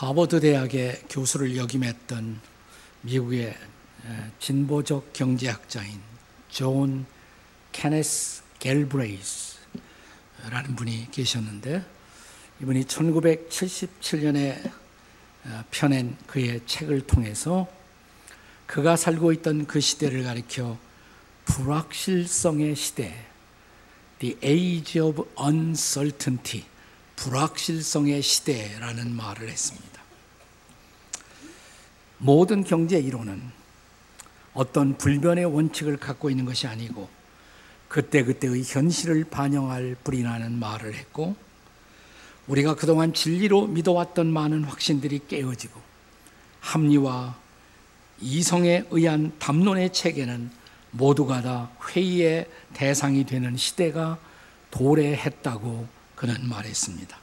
하버드 대학의 교수를 역임했던 미국의 진보적 경제학자인 존 케네스 갤브레이스라는 분이 계셨는데 이분이 1977년에 어, 펴낸 그의 책을 통해서 그가 살고 있던 그 시대를 가리켜 불확실성의 시대, The Age of Uncertainty, 불확실성의 시대라는 말을 했습니다. 모든 경제 이론은 어떤 불변의 원칙을 갖고 있는 것이 아니고 그때그때의 현실을 반영할 뿌리라는 말을 했고 우리가 그동안 진리로 믿어왔던 많은 확신들이 깨어지고 합리와 이성에 의한 담론의 체계는 모두가 다 회의의 대상이 되는 시대가 도래했다고 그는 말했습니다.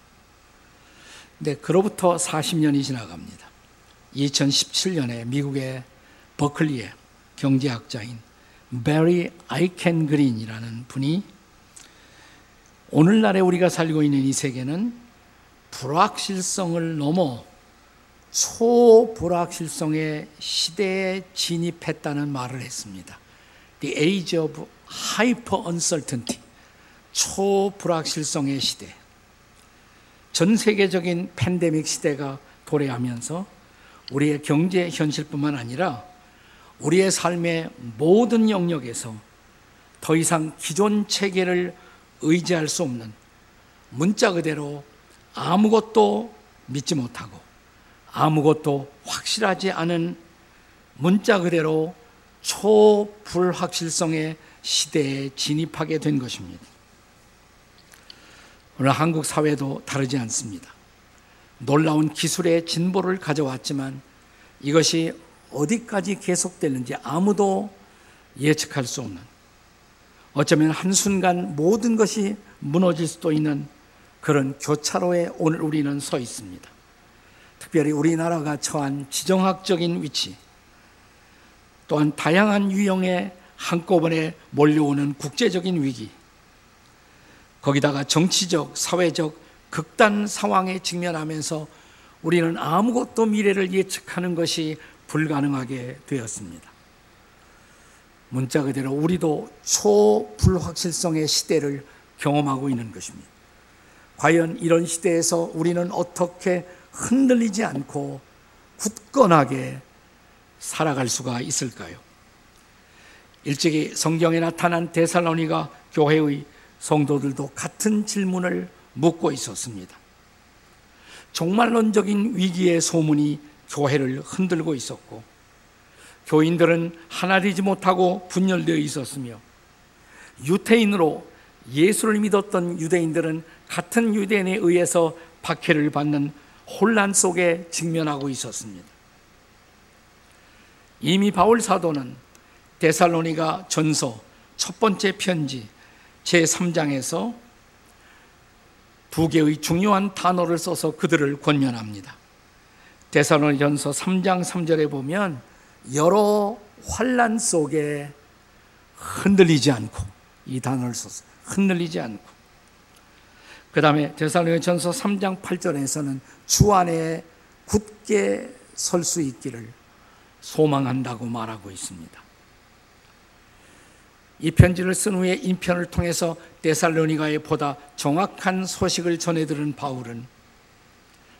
근데 그로부터 40년이 지나갑니다. 2017년에 미국의 버클리의 경제학자인 베리 아이켄 그린이라는 분이 오늘날에 우리가 살고 있는 이 세계는 불확실성을 넘어 초불확실성의 시대에 진입했다는 말을 했습니다. The age of hyper uncertainty. 초불확실성의 시대. 전 세계적인 팬데믹 시대가 도래하면서 우리의 경제 현실뿐만 아니라 우리의 삶의 모든 영역에서 더 이상 기존 체계를 의지할 수 없는 문자 그대로 아무것도 믿지 못하고 아무것도 확실하지 않은 문자 그대로 초불확실성의 시대에 진입하게 된 것입니다. 오늘 한국 사회도 다르지 않습니다. 놀라운 기술의 진보를 가져왔지만 이것이 어디까지 계속되는지 아무도 예측할 수 없는 어쩌면 한순간 모든 것이 무너질 수도 있는 그런 교차로에 오늘 우리는 서 있습니다. 특별히 우리나라가 처한 지정학적인 위치, 또한 다양한 유형의 한꺼번에 몰려오는 국제적인 위기, 거기다가 정치적, 사회적 극단 상황에 직면하면서 우리는 아무것도 미래를 예측하는 것이 불가능하게 되었습니다. 문자 그대로 우리도 초불확실성의 시대를 경험하고 있는 것입니다. 과연 이런 시대에서 우리는 어떻게 흔들리지 않고 굳건하게 살아갈 수가 있을까요? 일찍이 성경에 나타난 데살로니가 교회의 성도들도 같은 질문을 묻고 있었습니다. 종말론적인 위기의 소문이 교회를 흔들고 있었고 교인들은 하나 되지 못하고 분열되어 있었으며 유태인으로 예수를 믿었던 유대인들은 같은 유대인에 의해서 박해를 받는 혼란 속에 직면하고 있었습니다. 이미 바울 사도는 데살로니가 전서 첫 번째 편지 제 3장에서 두 개의 중요한 단어를 써서 그들을 권면합니다. 데살로니전서 3장 3절에 보면 여러 환란 속에 흔들리지 않고 이 단어를 써서 흔들리지 않고 그 다음에 데살로니전서 3장 8절에서는 주 안에 굳게 설 수 있기를 소망한다고 말하고 있습니다. 이 편지를 쓴 후에 인편을 통해서 데살로니가에 보다 정확한 소식을 전해 들은 바울은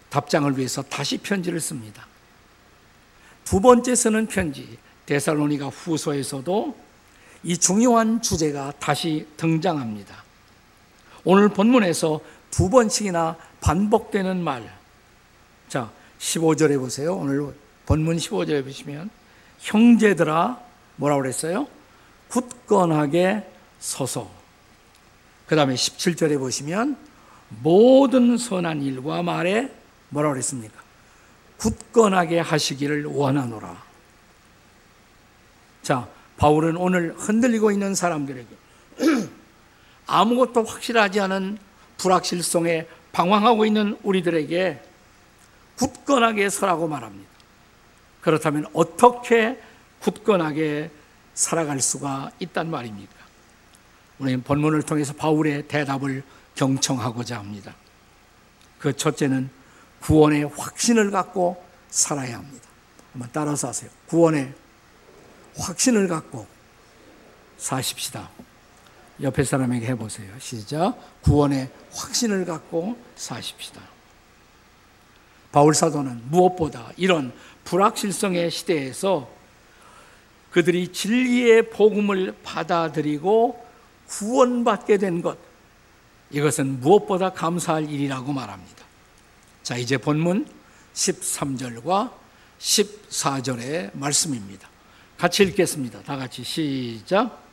답장을 위해서 다시 편지를 씁니다. 두 번째 쓰는 편지 데살로니가 후서에서도 이 중요한 주제가 다시 등장합니다. 오늘 본문에서 두 번씩이나 반복되는 말. 자, 15절에 보세요. 오늘 본문 15절에 보시면 형제들아 뭐라고 그랬어요? 굳건하게 서서. 그 다음에 17절에 보시면 모든 선한 일과 말에 뭐라고 그랬습니까? 굳건하게 하시기를 원하노라. 자, 바울은 오늘 흔들리고 있는 사람들에게 아무것도 확실하지 않은 불확실성에 방황하고 있는 우리들에게 굳건하게 서라고 말합니다. 그렇다면 어떻게 굳건하게 살아갈 수가 있단 말입니까? 우리는 본문을 통해서 바울의 대답을 경청하고자 합니다. 그 첫째는 구원의 확신을 갖고 살아야 합니다. 한번 따라서 하세요. 구원의 확신을 갖고 사십시다. 옆에 사람에게 해보세요. 시작. 구원의 확신을 갖고 사십시다. 바울 사도는 무엇보다 이런 불확실성의 시대에서 그들이 진리의 복음을 받아들이고 구원받게 된 것, 이것은 무엇보다 감사할 일이라고 말합니다. 자, 이제 본문 13절과 14절의 말씀입니다. 같이 읽겠습니다. 다 같이 시작.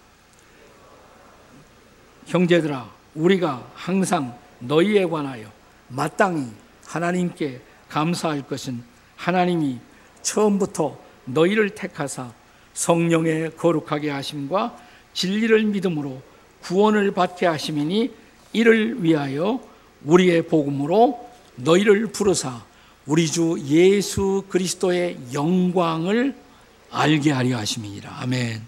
형제들아, 우리가 항상 너희에 관하여 마땅히 하나님께 감사할 것은 하나님이 처음부터 너희를 택하사 성령의 거룩하게 하심과 진리를 믿음으로 구원을 받게 하심이니 이를 위하여 우리의 복음으로 너희를 부르사 우리 주 예수 그리스도의 영광을 알게 하려 하심이니라. 아멘.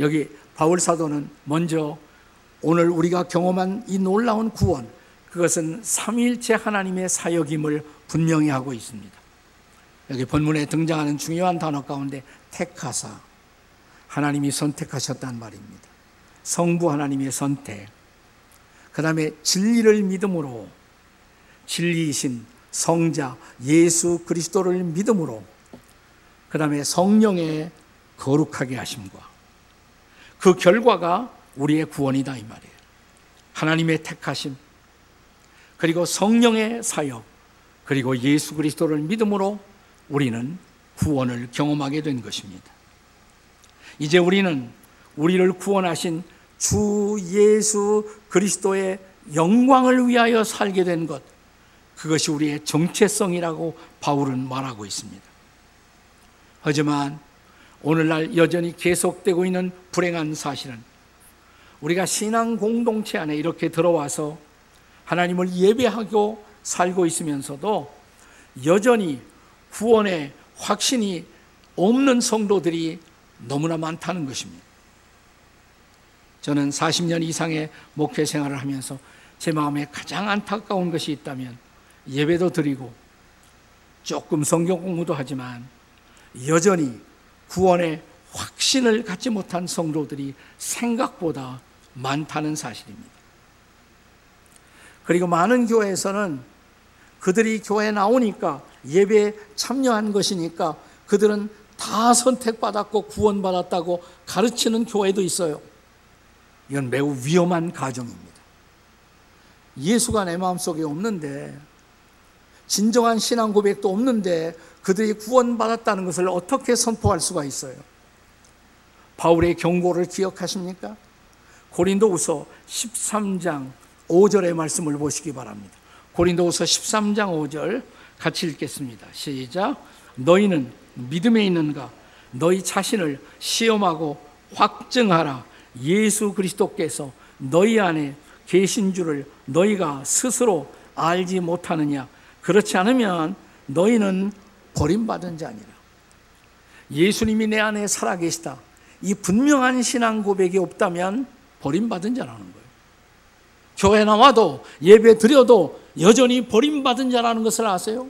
여기 바울 사도는 먼저 오늘 우리가 경험한 이 놀라운 구원, 그것은 삼위일체 하나님의 사역임을 분명히 하고 있습니다. 여기 본문에 등장하는 중요한 단어 가운데 택하사 하나님이 선택하셨단 말입니다. 성부 하나님의 선택. 그 다음에 진리를 믿음으로 진리이신 성자 예수 그리스도를 믿음으로 그 다음에 성령의 거룩하게 하심과 그 결과가 우리의 구원이다 이 말이에요. 하나님의 택하심 그리고 성령의 사역 그리고 예수 그리스도를 믿음으로 우리는 구원을 경험하게 된 것입니다. 이제 우리는 우리를 구원하신 주 예수 그리스도의 영광을 위하여 살게 된 것, 그것이 우리의 정체성이라고 바울은 말하고 있습니다. 하지만 오늘날 여전히 계속되고 있는 불행한 사실은 우리가 신앙 공동체 안에 이렇게 들어와서 하나님을 예배하고 살고 있으면서도 여전히 구원의 확신이 없는 성도들이 너무나 많다는 것입니다. 저는 40년 이상의 목회 생활을 하면서 제 마음에 가장 안타까운 것이 있다면 예배도 드리고 조금 성경 공부도 하지만 여전히 구원의 확신을 갖지 못한 성도들이 생각보다 많다는 사실입니다. 그리고 많은 교회에서는 그들이 교회에 나오니까 예배에 참여한 것이니까 그들은 다 선택받았고 구원받았다고 가르치는 교회도 있어요. 이건 매우 위험한 가정입니다. 예수가 내 마음속에 없는데 진정한 신앙 고백도 없는데 그들이 구원받았다는 것을 어떻게 선포할 수가 있어요? 바울의 경고를 기억하십니까? 고린도후서 13장 5절의 말씀을 보시기 바랍니다. 고린도후서 13장 5절 같이 읽겠습니다. 시작. 너희는 믿음에 있는가? 너희 자신을 시험하고 확증하라. 예수 그리스도께서 너희 안에 계신 줄을 너희가 스스로 알지 못하느냐? 그렇지 않으면 너희는 버림받은 자니라. 예수님이 내 안에 살아 계시다. 이 분명한 신앙 고백이 없다면 버림받은 자라는 거예요. 교회 나와도 예배 드려도 여전히 버림받은 자라는 것을 아세요?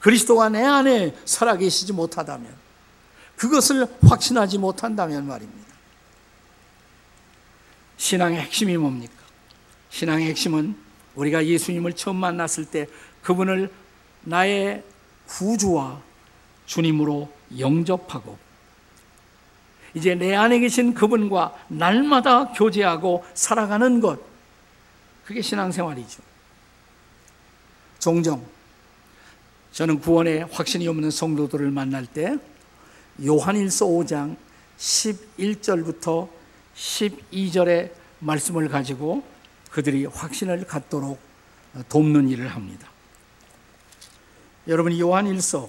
그리스도가 내 안에 살아계시지 못하다면 그것을 확신하지 못한다면 말입니다. 신앙의 핵심이 뭡니까? 신앙의 핵심은 우리가 예수님을 처음 만났을 때 그분을 나의 구주와 주님으로 영접하고 이제 내 안에 계신 그분과 날마다 교제하고 살아가는 것 그게 신앙생활이죠. 종종 저는 구원에 확신이 없는 성도들을 만날 때 요한일서 5장 11절부터 12절의 말씀을 가지고 그들이 확신을 갖도록 돕는 일을 합니다. 여러분이 요한일서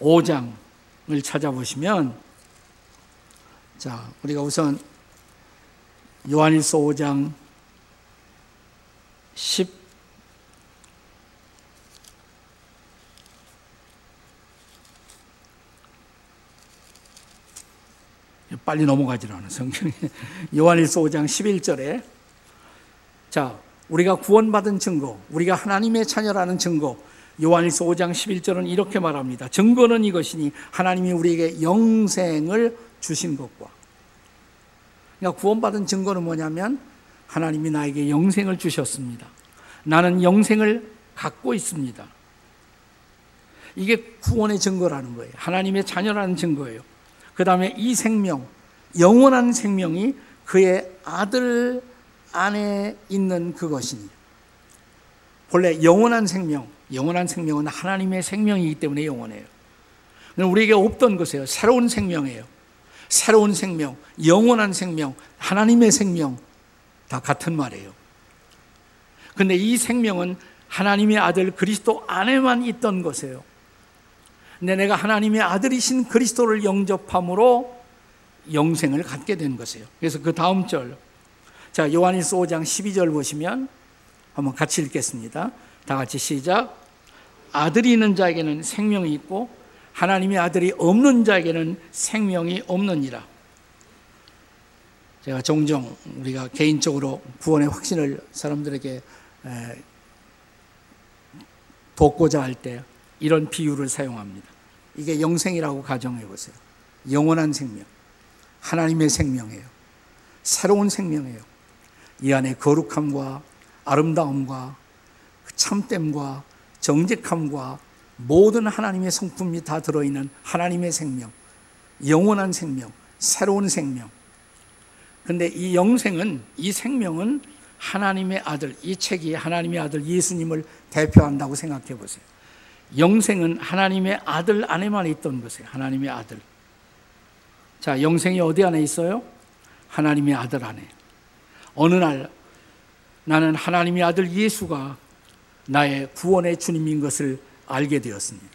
5장을 찾아보시면 자, 우리가 우선 요한일서 5장 10 빨리 넘어가질 않아 성경에 요한일서 5장 11절에 자 우리가 구원받은 증거, 우리가 하나님의 자녀라는 증거, 요한일서 5장 11절은 이렇게 말합니다. 증거는 이것이니 하나님이 우리에게 영생을 주신 것과 그러니까 구원받은 증거는 뭐냐면 하나님이 나에게 영생을 주셨습니다. 나는 영생을 갖고 있습니다. 이게 구원의 증거라는 거예요. 하나님의 자녀라는 증거예요. 그 다음에 이 생명, 영원한 생명이 그의 아들 안에 있는 그것이니. 본래 영원한 생명, 영원한 생명은 하나님의 생명이기 때문에 영원해요. 우리에게 없던 것이에요. 새로운 생명이에요. 새로운 생명, 영원한 생명, 하나님의 생명, 다 같은 말이에요. 근데 이 생명은 하나님의 아들 그리스도 안에만 있던 것이에요. 근데 내가 하나님의 아들이신 그리스도를 영접함으로 영생을 갖게 된 것이에요. 그래서 그 다음 절. 자, 요한일서 5장 12절 보시면 한번 같이 읽겠습니다. 다 같이 시작. 아들이 있는 자에게는 생명이 있고 하나님의 아들이 없는 자에게는 생명이 없느니라. 제가 종종 우리가 개인적으로 구원의 확신을 사람들에게 돕고자 할 때 이런 비유를 사용합니다. 이게 영생이라고 가정해 보세요. 영원한 생명. 하나님의 생명이에요. 새로운 생명이에요. 이 안에 거룩함과 아름다움과 그 참됨과 정직함과 모든 하나님의 성품이 다 들어있는 하나님의 생명, 영원한 생명, 새로운 생명. 근데 이 영생은, 이 생명은 하나님의 아들, 이 책이 하나님의 아들 예수님을 대표한다고 생각해 보세요. 영생은 하나님의 아들 안에만 있던 것이에요. 하나님의 아들. 자, 영생이 어디 안에 있어요? 하나님의 아들 안에. 어느 날 나는 하나님의 아들 예수가 나의 구원의 주님인 것을 알게 되었습니다.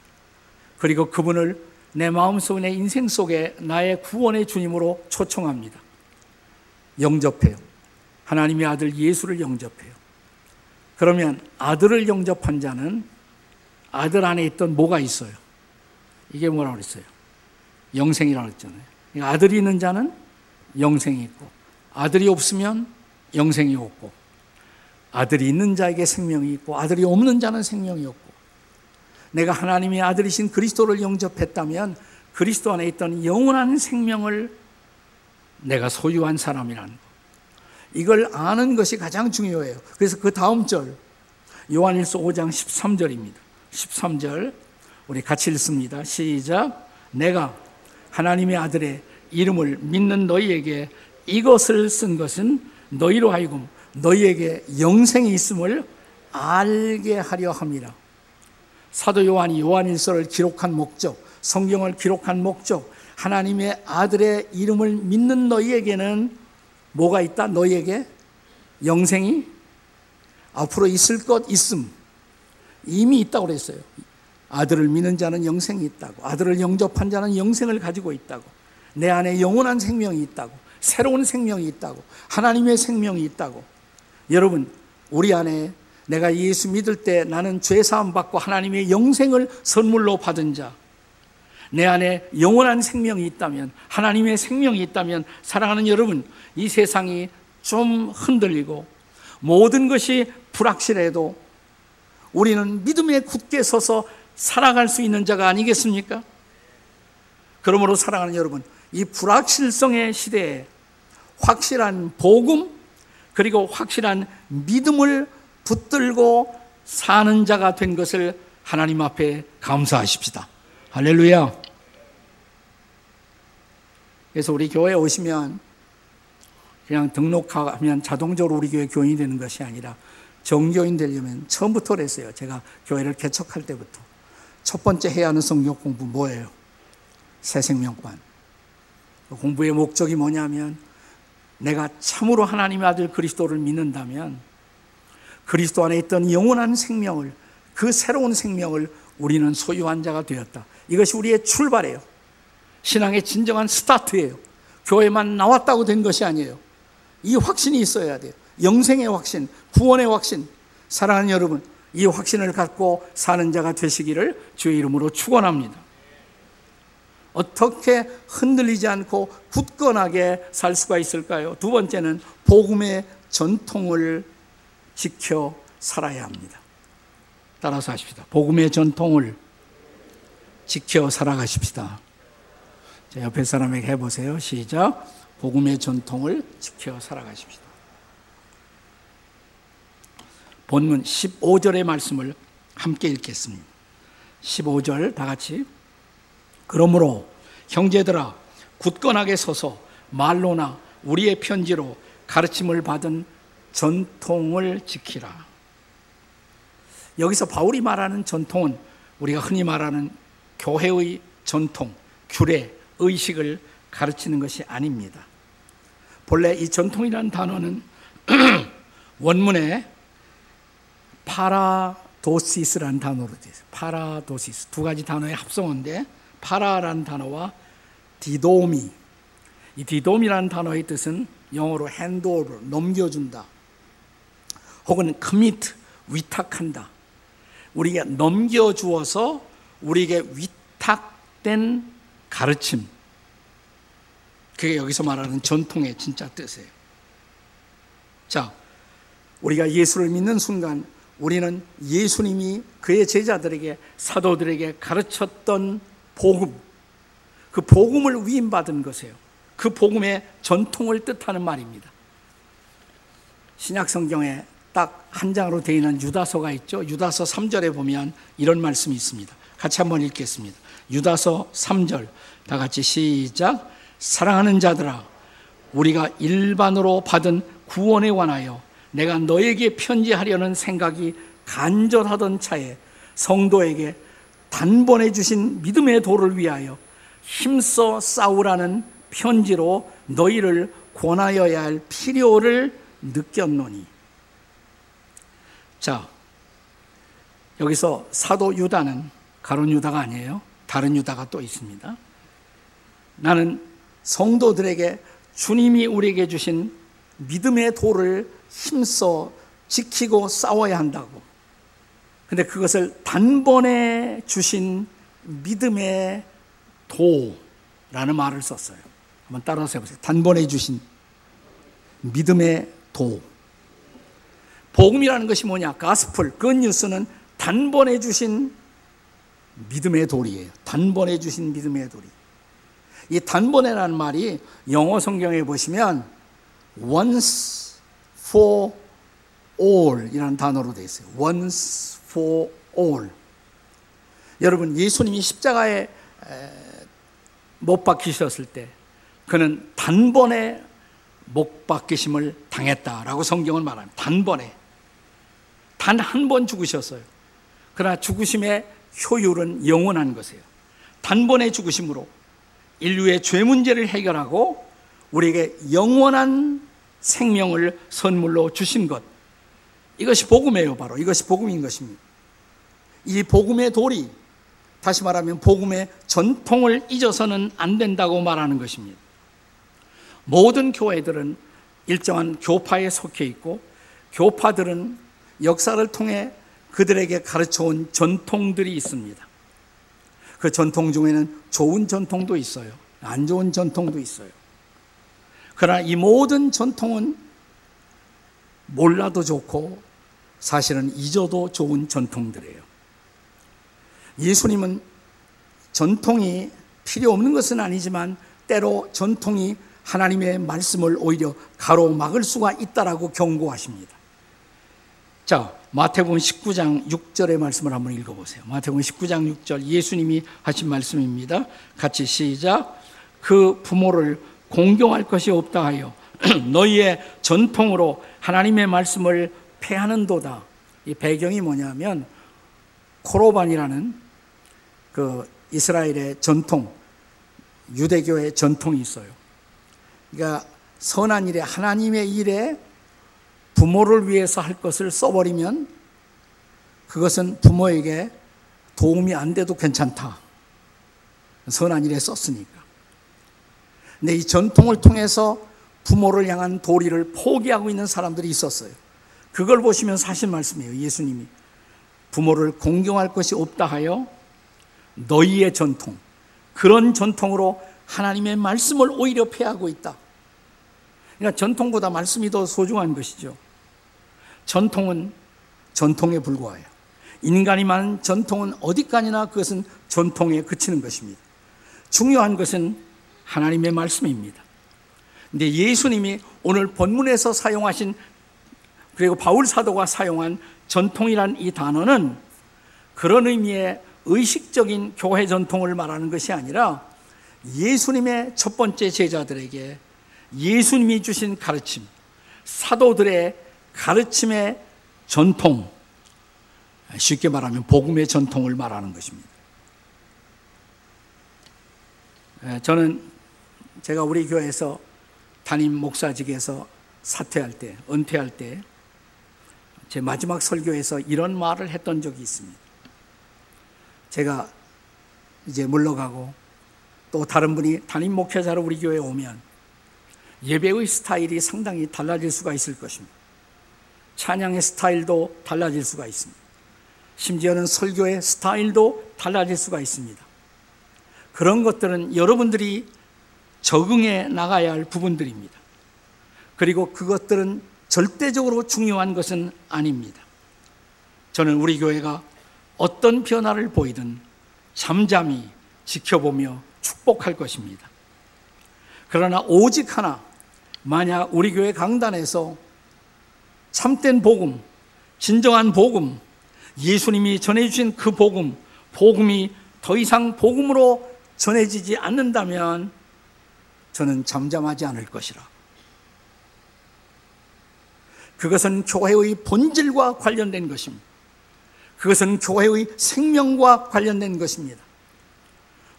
그리고 그분을 내 마음속 내 인생 속에 나의 구원의 주님으로 초청합니다. 영접해요. 하나님의 아들 예수를 영접해요. 그러면 아들을 영접한 자는 아들 안에 있던 뭐가 있어요? 이게 뭐라고 그랬어요? 영생이라고 했잖아요. 아들이 있는 자는 영생이 있고 아들이 없으면 영생이 없고 아들이 있는 자에게 생명이 있고 아들이 없는 자는 생명이 없고 내가 하나님의 아들이신 그리스도를 영접했다면 그리스도 안에 있던 영원한 생명을 내가 소유한 사람이라는 것. 이걸 아는 것이 가장 중요해요. 그래서 그 다음 절 요한일서 5장 13절입니다. 13절 우리 같이 읽습니다. 시작. 내가 하나님의 아들의 이름을 믿는 너희에게 이것을 쓴 것은 너희로 하여금 너희에게 영생이 있음을 알게 하려 함이라. 사도 요한이 요한일서를 기록한 목적, 성경을 기록한 목적, 하나님의 아들의 이름을 믿는 너희에게는 뭐가 있다? 너희에게 영생이 앞으로 있을 것 있음. 이미 있다고 그랬어요. 아들을 믿는 자는 영생이 있다고. 아들을 영접한 자는 영생을 가지고 있다고. 내 안에 영원한 생명이 있다고. 새로운 생명이 있다고. 하나님의 생명이 있다고. 여러분, 우리 안에 내가 예수 믿을 때 나는 죄 사함 받고 하나님의 영생을 선물로 받은 자. 내 안에 영원한 생명이 있다면, 하나님의 생명이 있다면, 사랑하는 여러분, 이 세상이 좀 흔들리고 모든 것이 불확실해도 우리는 믿음에 굳게 서서 살아갈 수 있는 자가 아니겠습니까? 그러므로 사랑하는 여러분, 이 불확실성의 시대에 확실한 복음 그리고 확실한 믿음을 붙들고 사는 자가 된 것을 하나님 앞에 감사하십시다. 할렐루야. 그래서 우리 교회에 오시면 그냥 등록하면 자동적으로 우리 교회 교인이 되는 것이 아니라 정교인 되려면 처음부터 그랬어요. 제가 교회를 개척할 때부터. 첫 번째 해야 하는 성경 공부 뭐예요? 새 생명관. 공부의 목적이 뭐냐면 내가 참으로 하나님의 아들 그리스도를 믿는다면 그리스도 안에 있던 영원한 생명을 그 새로운 생명을 우리는 소유한 자가 되었다. 이것이 우리의 출발이에요. 신앙의 진정한 스타트예요. 교회만 나왔다고 된 것이 아니에요. 이 확신이 있어야 돼요. 영생의 확신, 구원의 확신. 사랑하는 여러분, 이 확신을 갖고 사는 자가 되시기를 주의 이름으로 축원합니다. 어떻게 흔들리지 않고 굳건하게 살 수가 있을까요? 두 번째는 복음의 전통을 지켜 살아야 합니다. 따라서 하십시다. 복음의 전통을 지켜 살아가십시다. 자, 옆에 사람에게 해보세요. 시작. 복음의 전통을 지켜 살아가십시다. 본문 15절의 말씀을 함께 읽겠습니다. 15절 다 같이. 그러므로 형제들아 굳건하게 서서 말로나 우리의 편지로 가르침을 받은 전통을 지키라. 여기서 바울이 말하는 전통은 우리가 흔히 말하는 교회의 전통, 규례, 의식을 가르치는 것이 아닙니다. 본래 이 전통이라는 단어는 원문에 파라도시스라는 단어로 되어 있어요. 파라도시스. 두 가지 단어의 합성어인데 파라라는 단어와 디도미. 이 디도미라는 단어의 뜻은 영어로 hand over, 넘겨준다. 혹은 commit, 위탁한다. 우리가 넘겨주어서 우리에게 위탁된 가르침. 그게 여기서 말하는 전통의 진짜 뜻이에요. 자, 우리가 예수를 믿는 순간 우리는 예수님이 그의 제자들에게 사도들에게 가르쳤던 복음, 그 복음을 위임받은 것이에요. 그 복음의 전통을 뜻하는 말입니다. 신약 성경에 딱 한 장으로 되어 있는 유다서가 있죠. 유다서 3절에 보면 이런 말씀이 있습니다. 같이 한번 읽겠습니다. 유다서 3절 다 같이 시작. 사랑하는 자들아, 우리가 일반으로 받은 구원에 관하여 내가 너에게 편지하려는 생각이 간절하던 차에 성도에게 단번에 주신 믿음의 도를 위하여 힘써 싸우라는 편지로 너희를 권하여야 할 필요를 느꼈노니. 자, 여기서 사도 유다는 가론 유다가 아니에요. 다른 유다가 또 있습니다. 나는 성도들에게 주님이 우리에게 주신 믿음의 도를 힘써 지키고 싸워야 한다고. 근데 그것을 단번에 주신 믿음의 도라는 말을 썼어요. 한번 따라서 해보세요. 단번에 주신 믿음의 도. 복음이라는 것이 뭐냐? 가스플, 그 뉴스는 단번에 주신 믿음의 돌이에요. 단번에 주신 믿음의 돌이. 이 단번에라는 말이 영어 성경에 보시면 once for all 이라는 단어로 되어 있어요. once for all. 여러분, 예수님이 십자가에 못 박히셨을 때 그는 단번에 못 박히심을 당했다라고 성경을 말합니다. 단번에. 단 한 번 죽으셨어요. 그러나 죽으심의 효율은 영원한 것이에요. 단번에 죽으심으로 인류의 죄 문제를 해결하고 우리에게 영원한 생명을 선물로 주신 것. 이것이 복음이에요, 바로. 이것이 복음인 것입니다. 이 복음의 돌이 다시 말하면 복음의 전통을 잊어서는 안 된다고 말하는 것입니다. 모든 교회들은 일정한 교파에 속해 있고 교파들은 역사를 통해 그들에게 가르쳐 온 전통들이 있습니다. 그 전통 중에는 좋은 전통도 있어요. 안 좋은 전통도 있어요. 그러나 이 모든 전통은 몰라도 좋고 사실은 잊어도 좋은 전통들이에요. 예수님은 전통이 필요 없는 것은 아니지만 때로 전통이 하나님의 말씀을 오히려 가로막을 수가 있다라고 경고하십니다. 자, 마태복음 19장 6절의 말씀을 한번 읽어보세요. 마태복음 19장 6절 예수님이 하신 말씀입니다. 같이 시작. 그 부모를 공경할 것이 없다 하여 너희의 전통으로 하나님의 말씀을 패하는도다. 이 배경이 뭐냐면 코로반이라는 그 이스라엘의 전통, 유대교의 전통이 있어요. 그러니까 선한 일에 하나님의 일에 부모를 위해서 할 것을 써버리면 그것은 부모에게 도움이 안 돼도 괜찮다. 선한 일에 썼으니까. 근데 이 전통을 통해서 부모를 향한 도리를 포기하고 있는 사람들이 있었어요. 그걸 보시면 사실 말씀이에요. 예수님이. 부모를 공경할 것이 없다 하여 너희의 전통, 그런 전통으로 하나님의 말씀을 오히려 폐하고 있다. 그러니까 전통보다 말씀이 더 소중한 것이죠. 전통은 전통에 불과해요. 인간이 많은 전통은 어디까지나 그것은 전통에 그치는 것입니다. 중요한 것은 하나님의 말씀입니다. 근데 예수님이 오늘 본문에서 사용하신 그리고 바울 사도가 사용한 전통이란 이 단어는 그런 의미의 의식적인 교회 전통을 말하는 것이 아니라 예수님의 첫 번째 제자들에게 예수님이 주신 가르침, 사도들의 가르침의 전통, 쉽게 말하면 복음의 전통을 말하는 것입니다. 저는 제가 우리 교회에서 담임 목사직에서 사퇴할 때, 은퇴할 때, 제 마지막 설교에서 이런 말을 했던 적이 있습니다. 제가 이제 물러가고 또 다른 분이 담임 목회자로 우리 교회에 오면 예배의 스타일이 상당히 달라질 수가 있을 것입니다. 찬양의 스타일도 달라질 수가 있습니다. 심지어는 설교의 스타일도 달라질 수가 있습니다. 그런 것들은 여러분들이 적응해 나가야 할 부분들입니다. 그리고 그것들은 절대적으로 중요한 것은 아닙니다. 저는 우리 교회가 어떤 변화를 보이든 잠잠히 지켜보며 축복할 것입니다. 그러나 오직 하나, 만약 우리 교회 강단에서 참된 복음, 진정한 복음, 예수님이 전해주신 그 복음, 복음이 더 이상 복음으로 전해지지 않는다면 저는 잠잠하지 않을 것이라. 그것은 교회의 본질과 관련된 것입니다. 그것은 교회의 생명과 관련된 것입니다.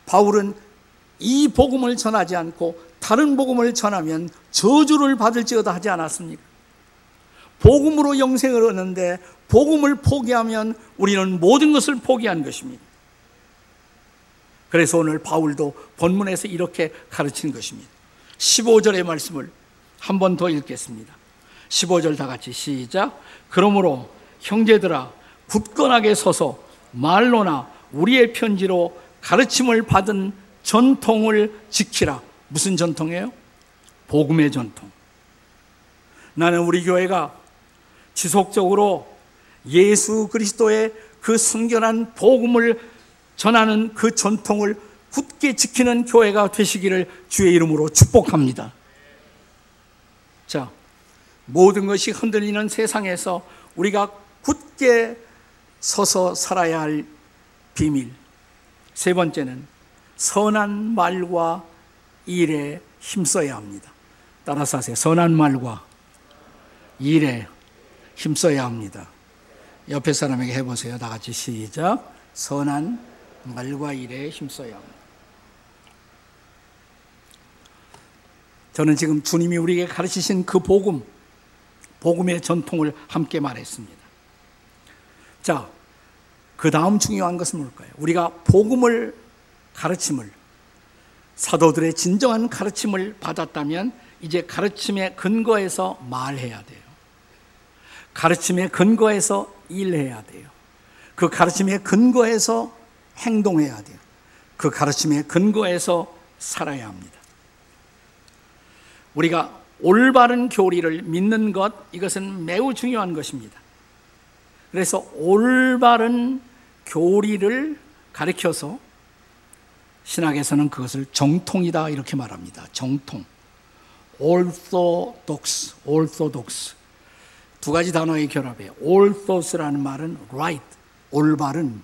바울은 이 복음을 전하지 않고 다른 복음을 전하면 저주를 받을지어다 하지 않았습니까? 복음으로 영생을 얻는데 복음을 포기하면 우리는 모든 것을 포기한 것입니다. 그래서 오늘 바울도 본문에서 이렇게 가르친 것입니다. 15절의 말씀을 한 번 더 읽겠습니다. 15절 다 같이 시작. 그러므로 형제들아 굳건하게 서서 말로나 우리의 편지로 가르침을 받은 전통을 지키라. 무슨 전통이에요? 복음의 전통. 나는 우리 교회가 지속적으로 예수 그리스도의 그 순결한 복음을 전하는 그 전통을 굳게 지키는 교회가 되시기를 주의 이름으로 축복합니다. 자, 모든 것이 흔들리는 세상에서 우리가 굳게 서서 살아야 할 비밀. 세 번째는 선한 말과 일에 힘써야 합니다. 따라서 하세요. 선한 말과 일에 힘써야 합니다. 옆에 사람에게 해보세요. 다 같이 시작. 선한 말과 일에 힘써야 합니다. 저는 지금 주님이 우리에게 가르치신 그 복음, 복음의 전통을 함께 말했습니다. 자, 그 다음 중요한 것은 뭘까요? 우리가 복음을 가르침을 사도들의 진정한 가르침을 받았다면 이제 가르침의 근거에서 말해야 돼요. 가르침의 근거에서 일해야 돼요. 그 가르침의 근거에서 행동해야 돼요. 그 가르침의 근거에서 살아야 합니다. 우리가 올바른 교리를 믿는 것, 이것은 매우 중요한 것입니다. 그래서 올바른 교리를 가르쳐서 신학에서는 그것을 정통이다 이렇게 말합니다. 정통. orthodox, orthodox. 두 가지 단어의 결합이에요. orthos라는 말은 right, 올바른.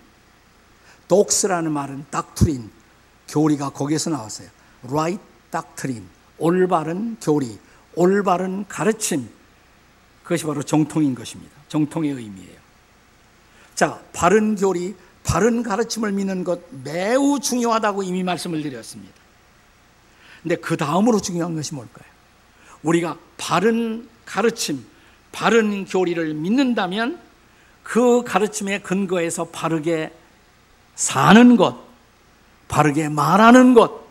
Dox라는 말은 doctrine, 교리가 거기에서 나왔어요. right doctrine, 올바른 교리, 올바른 가르침. 그것이 바로 정통인 것입니다. 정통의 의미예요. 자, 바른 교리, 바른 가르침을 믿는 것 매우 중요하다고 이미 말씀을 드렸습니다. 근데 그 다음으로 중요한 것이 뭘까요? 우리가 바른 가르침, 바른 교리를 믿는다면 그 가르침의 근거에서 바르게 사는 것, 바르게 말하는 것,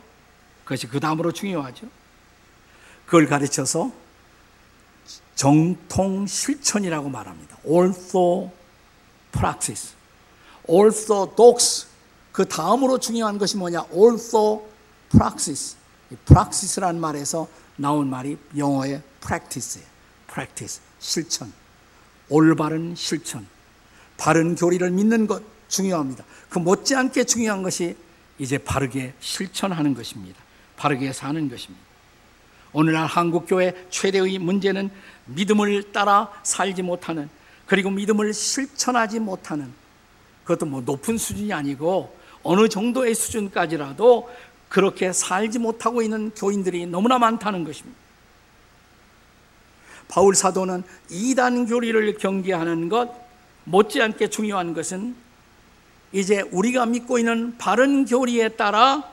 그것이 그 다음으로 중요하죠. 그걸 가르쳐서 정통 실천이라고 말합니다. ortho practice. orthodox. 그 다음으로 중요한 것이 뭐냐? orthopraxis. praxis라는 말에서 나온 말이 영어의 practice예요. practice, 실천. 올바른 실천, 바른 교리를 믿는 것 중요합니다. 그 못지않게 중요한 것이 이제 바르게 실천하는 것입니다. 바르게 사는 것입니다. 오늘날 한국교회 최대의 문제는 믿음을 따라 살지 못하는 그리고 믿음을 실천하지 못하는 그것도 뭐 높은 수준이 아니고 어느 정도의 수준까지라도 그렇게 살지 못하고 있는 교인들이 너무나 많다는 것입니다. 바울 사도는 이단 교리를 경계하는 것 못지않게 중요한 것은 이제 우리가 믿고 있는 바른 교리에 따라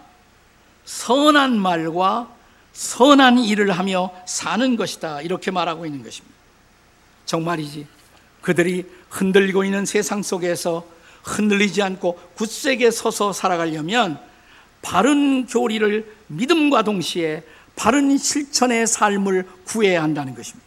선한 말과 선한 일을 하며 사는 것이다. 이렇게 말하고 있는 것입니다. 정말이지. 그들이 흔들리고 있는 세상 속에서 흔들리지 않고 굳세게 서서 살아가려면 바른 교리를 믿음과 동시에 바른 실천의 삶을 구해야 한다는 것입니다.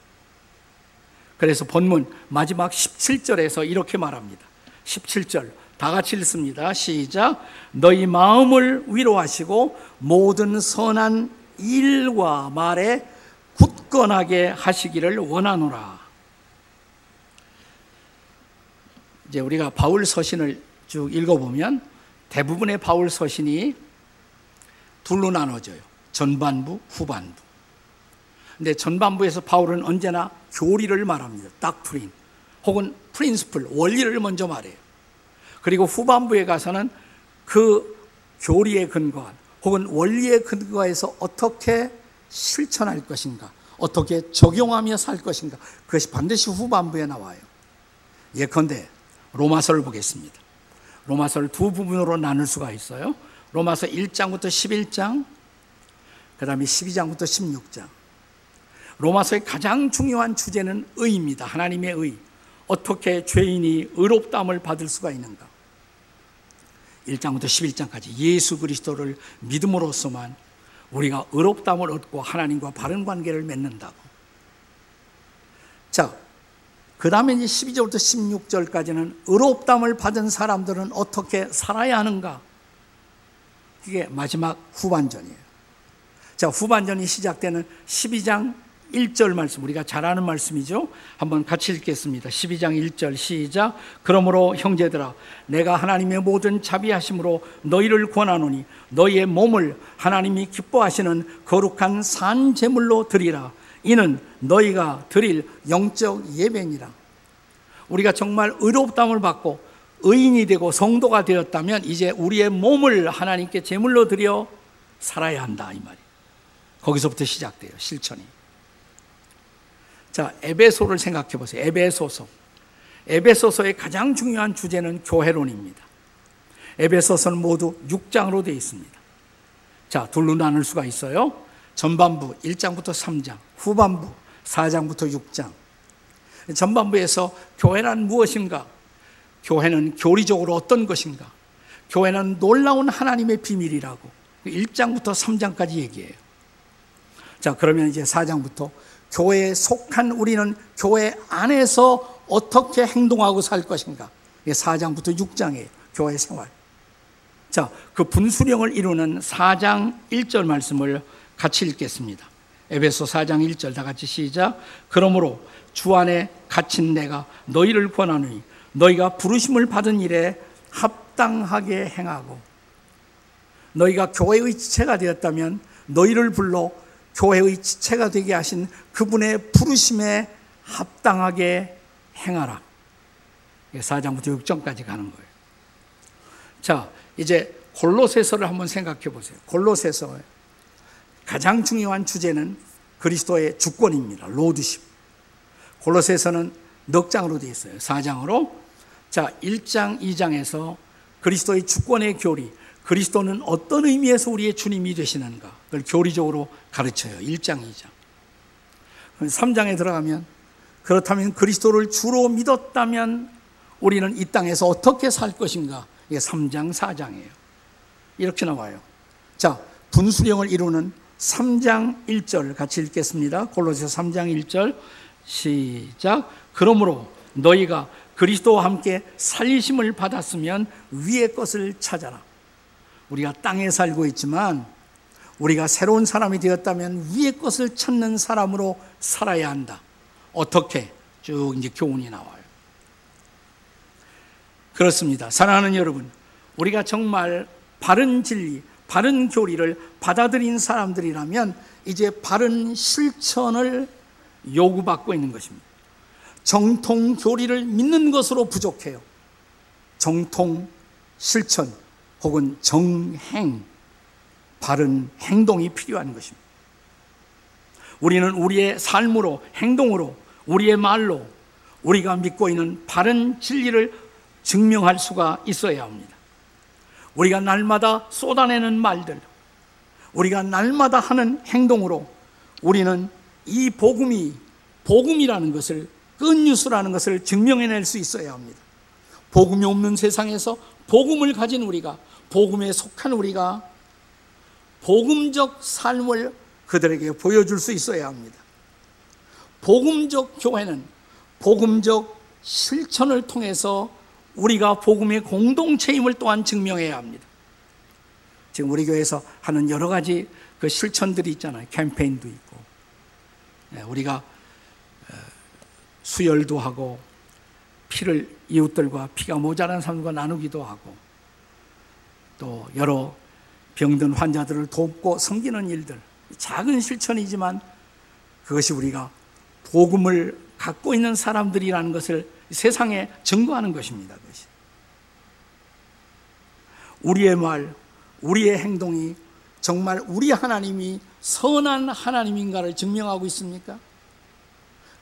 그래서 본문 마지막 17절에서 이렇게 말합니다. 17절 다 같이 읽습니다. 시작. 너희 마음을 위로하시고 모든 선한 일과 말에 굳건하게 하시기를 원하노라. 이제 우리가 바울 서신을 쭉 읽어보면 대부분의 바울 서신이 둘로 나눠져요. 전반부, 후반부. 근데 전반부에서 바울은 언제나 교리를 말합니다. 닥트린 혹은 프린스플, 원리를 먼저 말해요. 그리고 후반부에 가서는 그 교리에 근거한 혹은 원리에 근거해서 어떻게 실천할 것인가, 어떻게 적용하며 살 것인가, 그것이 반드시 후반부에 나와요. 예컨대 로마서를 보겠습니다. 로마서를 두 부분으로 나눌 수가 있어요. 로마서 1장부터 11장, 그 다음에 12장부터 16장. 로마서의 가장 중요한 주제는 의입니다. 하나님의 의. 어떻게 죄인이 의롭다함을 받을 수가 있는가? 1장부터 11장까지 예수 그리스도를 믿음으로써만 우리가 의롭다함을 얻고 하나님과 바른 관계를 맺는다고. 자, 그 다음에 이제 12절부터 16절까지는 의롭다함을 받은 사람들은 어떻게 살아야 하는가? 이게 마지막 후반전이에요. 자, 후반전이 시작되는 12장 1절 말씀 우리가 잘 아는 말씀이죠. 한번 같이 읽겠습니다. 12장 1절 시작. 그러므로 형제들아 내가 하나님의 모든 자비하심으로 너희를 권하노니 너희의 몸을 하나님이 기뻐하시는 거룩한 산 제물로 드리라. 이는 너희가 드릴 영적 예배니라. 우리가 정말 의롭다함을 받고 의인이 되고 성도가 되었다면 이제 우리의 몸을 하나님께 제물로 드려 살아야 한다 이 말이. 거기서부터 시작돼요 실천이. 자, 에베소를 생각해 보세요. 에베소서. 에베소서의 가장 중요한 주제는 교회론입니다. 에베소서는 모두 6장으로 되어 있습니다. 자, 둘로 나눌 수가 있어요. 전반부 1장부터 3장, 후반부 4장부터 6장. 전반부에서 교회란 무엇인가? 교회는 교리적으로 어떤 것인가? 교회는 놀라운 하나님의 비밀이라고 1장부터 3장까지 얘기해요. 자, 그러면 이제 4장부터 교회에 속한 우리는 교회 안에서 어떻게 행동하고 살 것인가. 이게 4장부터 6장이에요. 교회 생활. 자, 그 분수령을 이루는 4장 1절 말씀을 같이 읽겠습니다. 에베소 4장 1절 다 같이 시작. 그러므로 주 안에 갇힌 내가 너희를 권하노니 너희가 부르심을 받은 일에 합당하게 행하고 너희가 교회의 지체가 되었다면 너희를 불러 교회의 지체가 되게 하신 그분의 부르심에 합당하게 행하라. 4장부터 6장까지 가는 거예요. 자, 이제 골로새서를 한번 생각해 보세요. 골로새서 가장 중요한 주제는 그리스도의 주권입니다. 로드십. 골로새서는 넉 장으로 되어 있어요. 4장으로. 자, 1장, 2장에서 그리스도의 주권의 교리, 그리스도는 어떤 의미에서 우리의 주님이 되시는가? 그걸 교리적으로 가르쳐요. 1장, 2장. 3장에 들어가면 그렇다면 그리스도를 주로 믿었다면 우리는 이 땅에서 어떻게 살 것인가? 이게 3장, 4장이에요. 이렇게 나와요. 자, 분수령을 이루는 3장 1절 같이 읽겠습니다. 골로새 3장 1절 시작. 그러므로 너희가 그리스도와 함께 살리심을 받았으면 위의 것을 찾아라. 우리가 땅에 살고 있지만 우리가 새로운 사람이 되었다면 위의 것을 찾는 사람으로 살아야 한다. 어떻게? 쭉 이제 교훈이 나와요. 그렇습니다. 사랑하는 여러분, 우리가 정말 바른 진리, 바른 교리를 받아들인 사람들이라면 이제 바른 실천을 요구받고 있는 것입니다. 정통 교리를 믿는 것으로 부족해요. 정통 실천 혹은 정행, 바른 행동이 필요한 것입니다. 우리는 우리의 삶으로, 행동으로, 우리의 말로 우리가 믿고 있는 바른 진리를 증명할 수가 있어야 합니다. 우리가 날마다 쏟아내는 말들, 우리가 날마다 하는 행동으로 우리는 이 복음이 복음이라는 것을 끝뉴스라는 것을 증명해낼 수 있어야 합니다. 복음이 없는 세상에서 복음을 가진 우리가 복음에 속한 우리가 복음적 삶을 그들에게 보여줄 수 있어야 합니다. 복음적 교회는 복음적 실천을 통해서 우리가 복음의 공동체임을 또한 증명해야 합니다. 지금 우리 교회에서 하는 여러 가지 그 실천들이 있잖아요. 캠페인도 있고. 네, 우리가 어, 수혈도 하고 피를 이웃들과 피가 모자란 사람과 나누기도 하고 또 여러 병든 환자들을 돕고 섬기는 일들 작은 실천이지만 그것이 우리가 복음을 갖고 있는 사람들이라는 것을 세상에 증거하는 것입니다. 그것이. 우리의 말, 우리의 행동이 정말 우리 하나님이 선한 하나님인가를 증명하고 있습니까?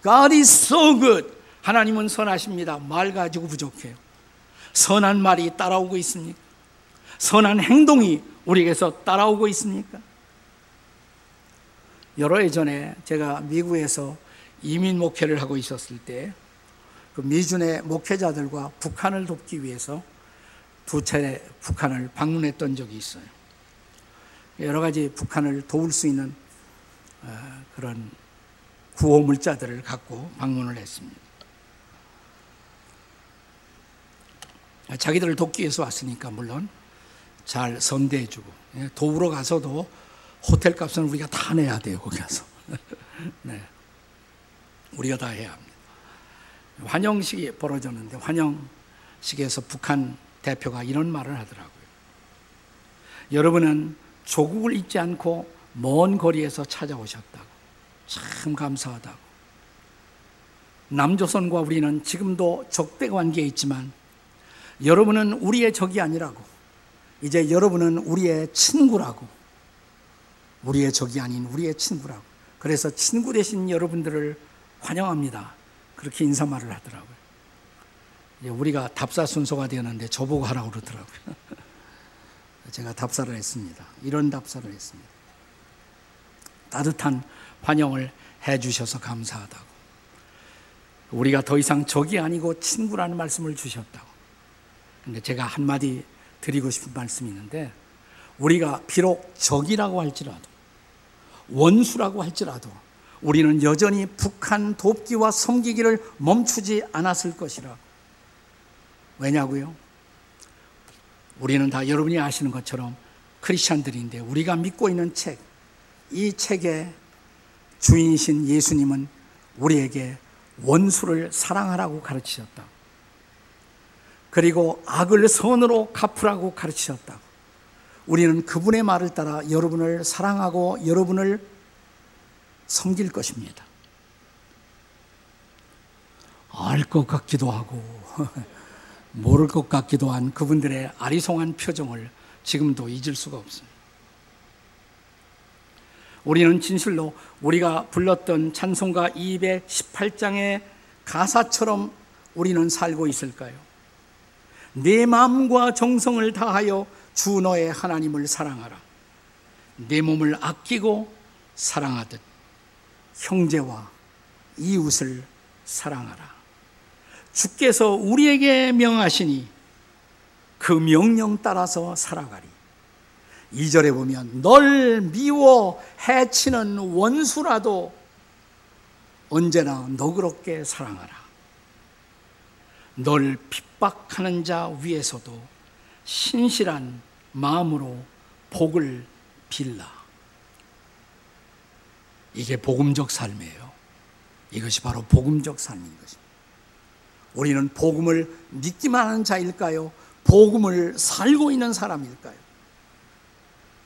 God is so good. 하나님은 선하십니다. 말 가지고 부족해요. 선한 말이 따라오고 있습니까? 선한 행동이 우리에게서 따라오고 있습니까? 여러 해 전에 제가 미국에서 이민 목회를 하고 있었을 때 그 미준의 목회자들과 북한을 돕기 위해서 두 차례 북한을 방문했던 적이 있어요. 여러 가지 북한을 도울 수 있는 어, 그런 구호 물자들을 갖고 방문을 했습니다. 자기들을 돕기 위해서 왔으니까 물론 잘 선대해주고 예, 도우러 가서도 호텔 값은 우리가 다 내야 돼요 거기 가서. 네. 우리가 다 해야 합니다. 환영식이 벌어졌는데 환영식에서 북한 대표가 이런 말을 하더라고요. 여러분은 조국을 잊지 않고 먼 거리에서 찾아오셨다고. 참 감사하다고. 남조선과 우리는 지금도 적대 관계에 있지만 여러분은 우리의 적이 아니라고. 이제 여러분은 우리의 친구라고. 우리의 적이 아닌 우리의 친구라고. 그래서 친구 되신 여러분들을 환영합니다. 그렇게 인사말을 하더라고요. 우리가 답사 순서가 되었는데 저보고 하라고 그러더라고요. 제가 답사를 했습니다. 이런 답사를 했습니다. 따뜻한 환영을 해 주셔서 감사하다고. 우리가 더 이상 적이 아니고 친구라는 말씀을 주셨다고. 근데 제가 한마디 드리고 싶은 말씀이 있는데 우리가 비록 적이라고 할지라도 원수라고 할지라도 우리는 여전히 북한 돕기와 섬기기를 멈추지 않았을 것이라. 왜냐고요? 우리는 다 여러분이 아시는 것처럼 크리스천들인데 우리가 믿고 있는 책, 이 책의 주인이신 예수님은 우리에게 원수를 사랑하라고 가르치셨다. 그리고 악을 선으로 갚으라고 가르치셨다. 우리는 그분의 말을 따라 여러분을 사랑하고 여러분을 섬길 것입니다. 알 것 같기도 하고 모를 것 같기도 한 그분들의 아리송한 표정을 지금도 잊을 수가 없습니다. 우리는 진실로 우리가 불렀던 찬송가 218장의 가사처럼 우리는 살고 있을까요? 내 마음과 정성을 다하여 주 너의 하나님을 사랑하라. 내 몸을 아끼고 사랑하듯 형제와 이웃을 사랑하라. 주께서 우리에게 명하시니 그 명령 따라서 살아가리. 2절에 보면 널 미워 해치는 원수라도 언제나 너그럽게 사랑하라. 널 핍박하는 자 위에서도 신실한 마음으로 복을 빌라. 이게 복음적 삶이에요. 이것이 바로 복음적 삶인 것입니다. 우리는 복음을 믿기만 하는 자일까요? 복음을 살고 있는 사람일까요?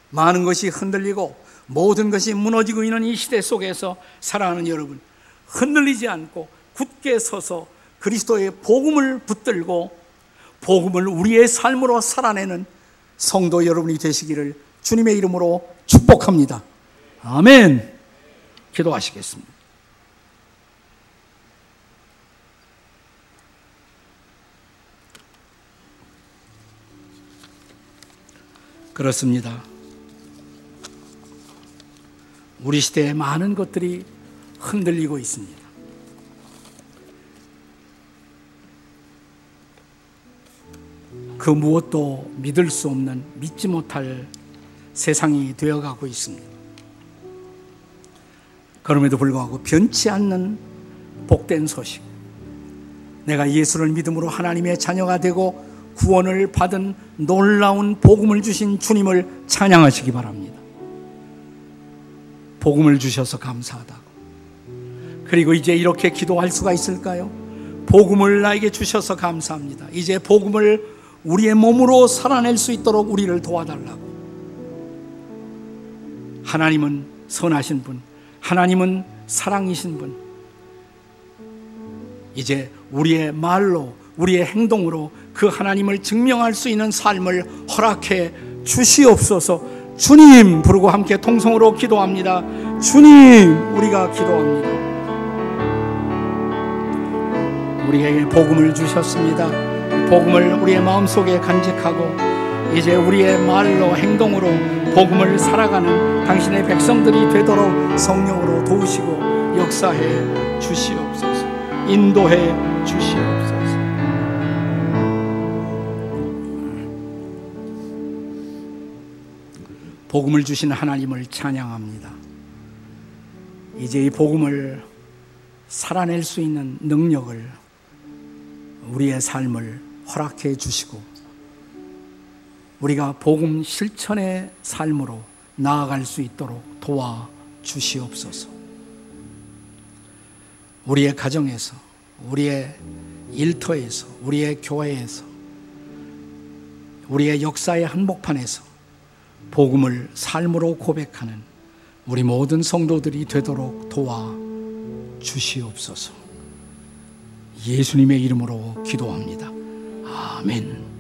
많은 것이 흔들리고 모든 것이 무너지고 있는 이 시대 속에서 살아가는 여러분, 흔들리지 않고 굳게 서서 그리스도의 복음을 붙들고 복음을 우리의 삶으로 살아내는 성도 여러분이 되시기를 주님의 이름으로 축복합니다. 아멘. 기도하시겠습니다. 그렇습니다. 우리 시대에 많은 것들이 흔들리고 있습니다. 그 무엇도 믿을 수 없는 믿지 못할 세상이 되어가고 있습니다. 그럼에도 불구하고 변치 않는 복된 소식. 내가 예수를 믿음으로 하나님의 자녀가 되고 구원을 받은 놀라운 복음을 주신 주님을 찬양하시기 바랍니다. 복음을 주셔서 감사하다고. 그리고 이제 이렇게 기도할 수가 있을까요? 복음을 나에게 주셔서 감사합니다. 이제 복음을 우리의 몸으로 살아낼 수 있도록 우리를 도와달라고. 하나님은 선하신 분, 하나님은 사랑이신 분. 이제 우리의 말로, 우리의 행동으로 그 하나님을 증명할 수 있는 삶을 허락해 주시옵소서. 주님 부르고 함께 통성으로 기도합니다. 주님, 우리가 기도합니다. 우리에게 복음을 주셨습니다. 복음을 우리의 마음속에 간직하고 이제 우리의 말로 행동으로 복음을 살아가는 당신의 백성들이 되도록 성령으로 도우시고 역사해 주시옵소서. 인도해 주시옵소서. 복음을 주신 하나님을 찬양합니다. 이제 이 복음을 살아낼 수 있는 능력을 우리의 삶을 허락해 주시고 우리가 복음 실천의 삶으로 나아갈 수 있도록 도와 주시옵소서. 우리의 가정에서, 우리의 일터에서, 우리의 교회에서, 우리의 역사의 한복판에서 복음을 삶으로 고백하는 우리 모든 성도들이 되도록 도와 주시옵소서. 예수님의 이름으로 기도합니다. 아멘.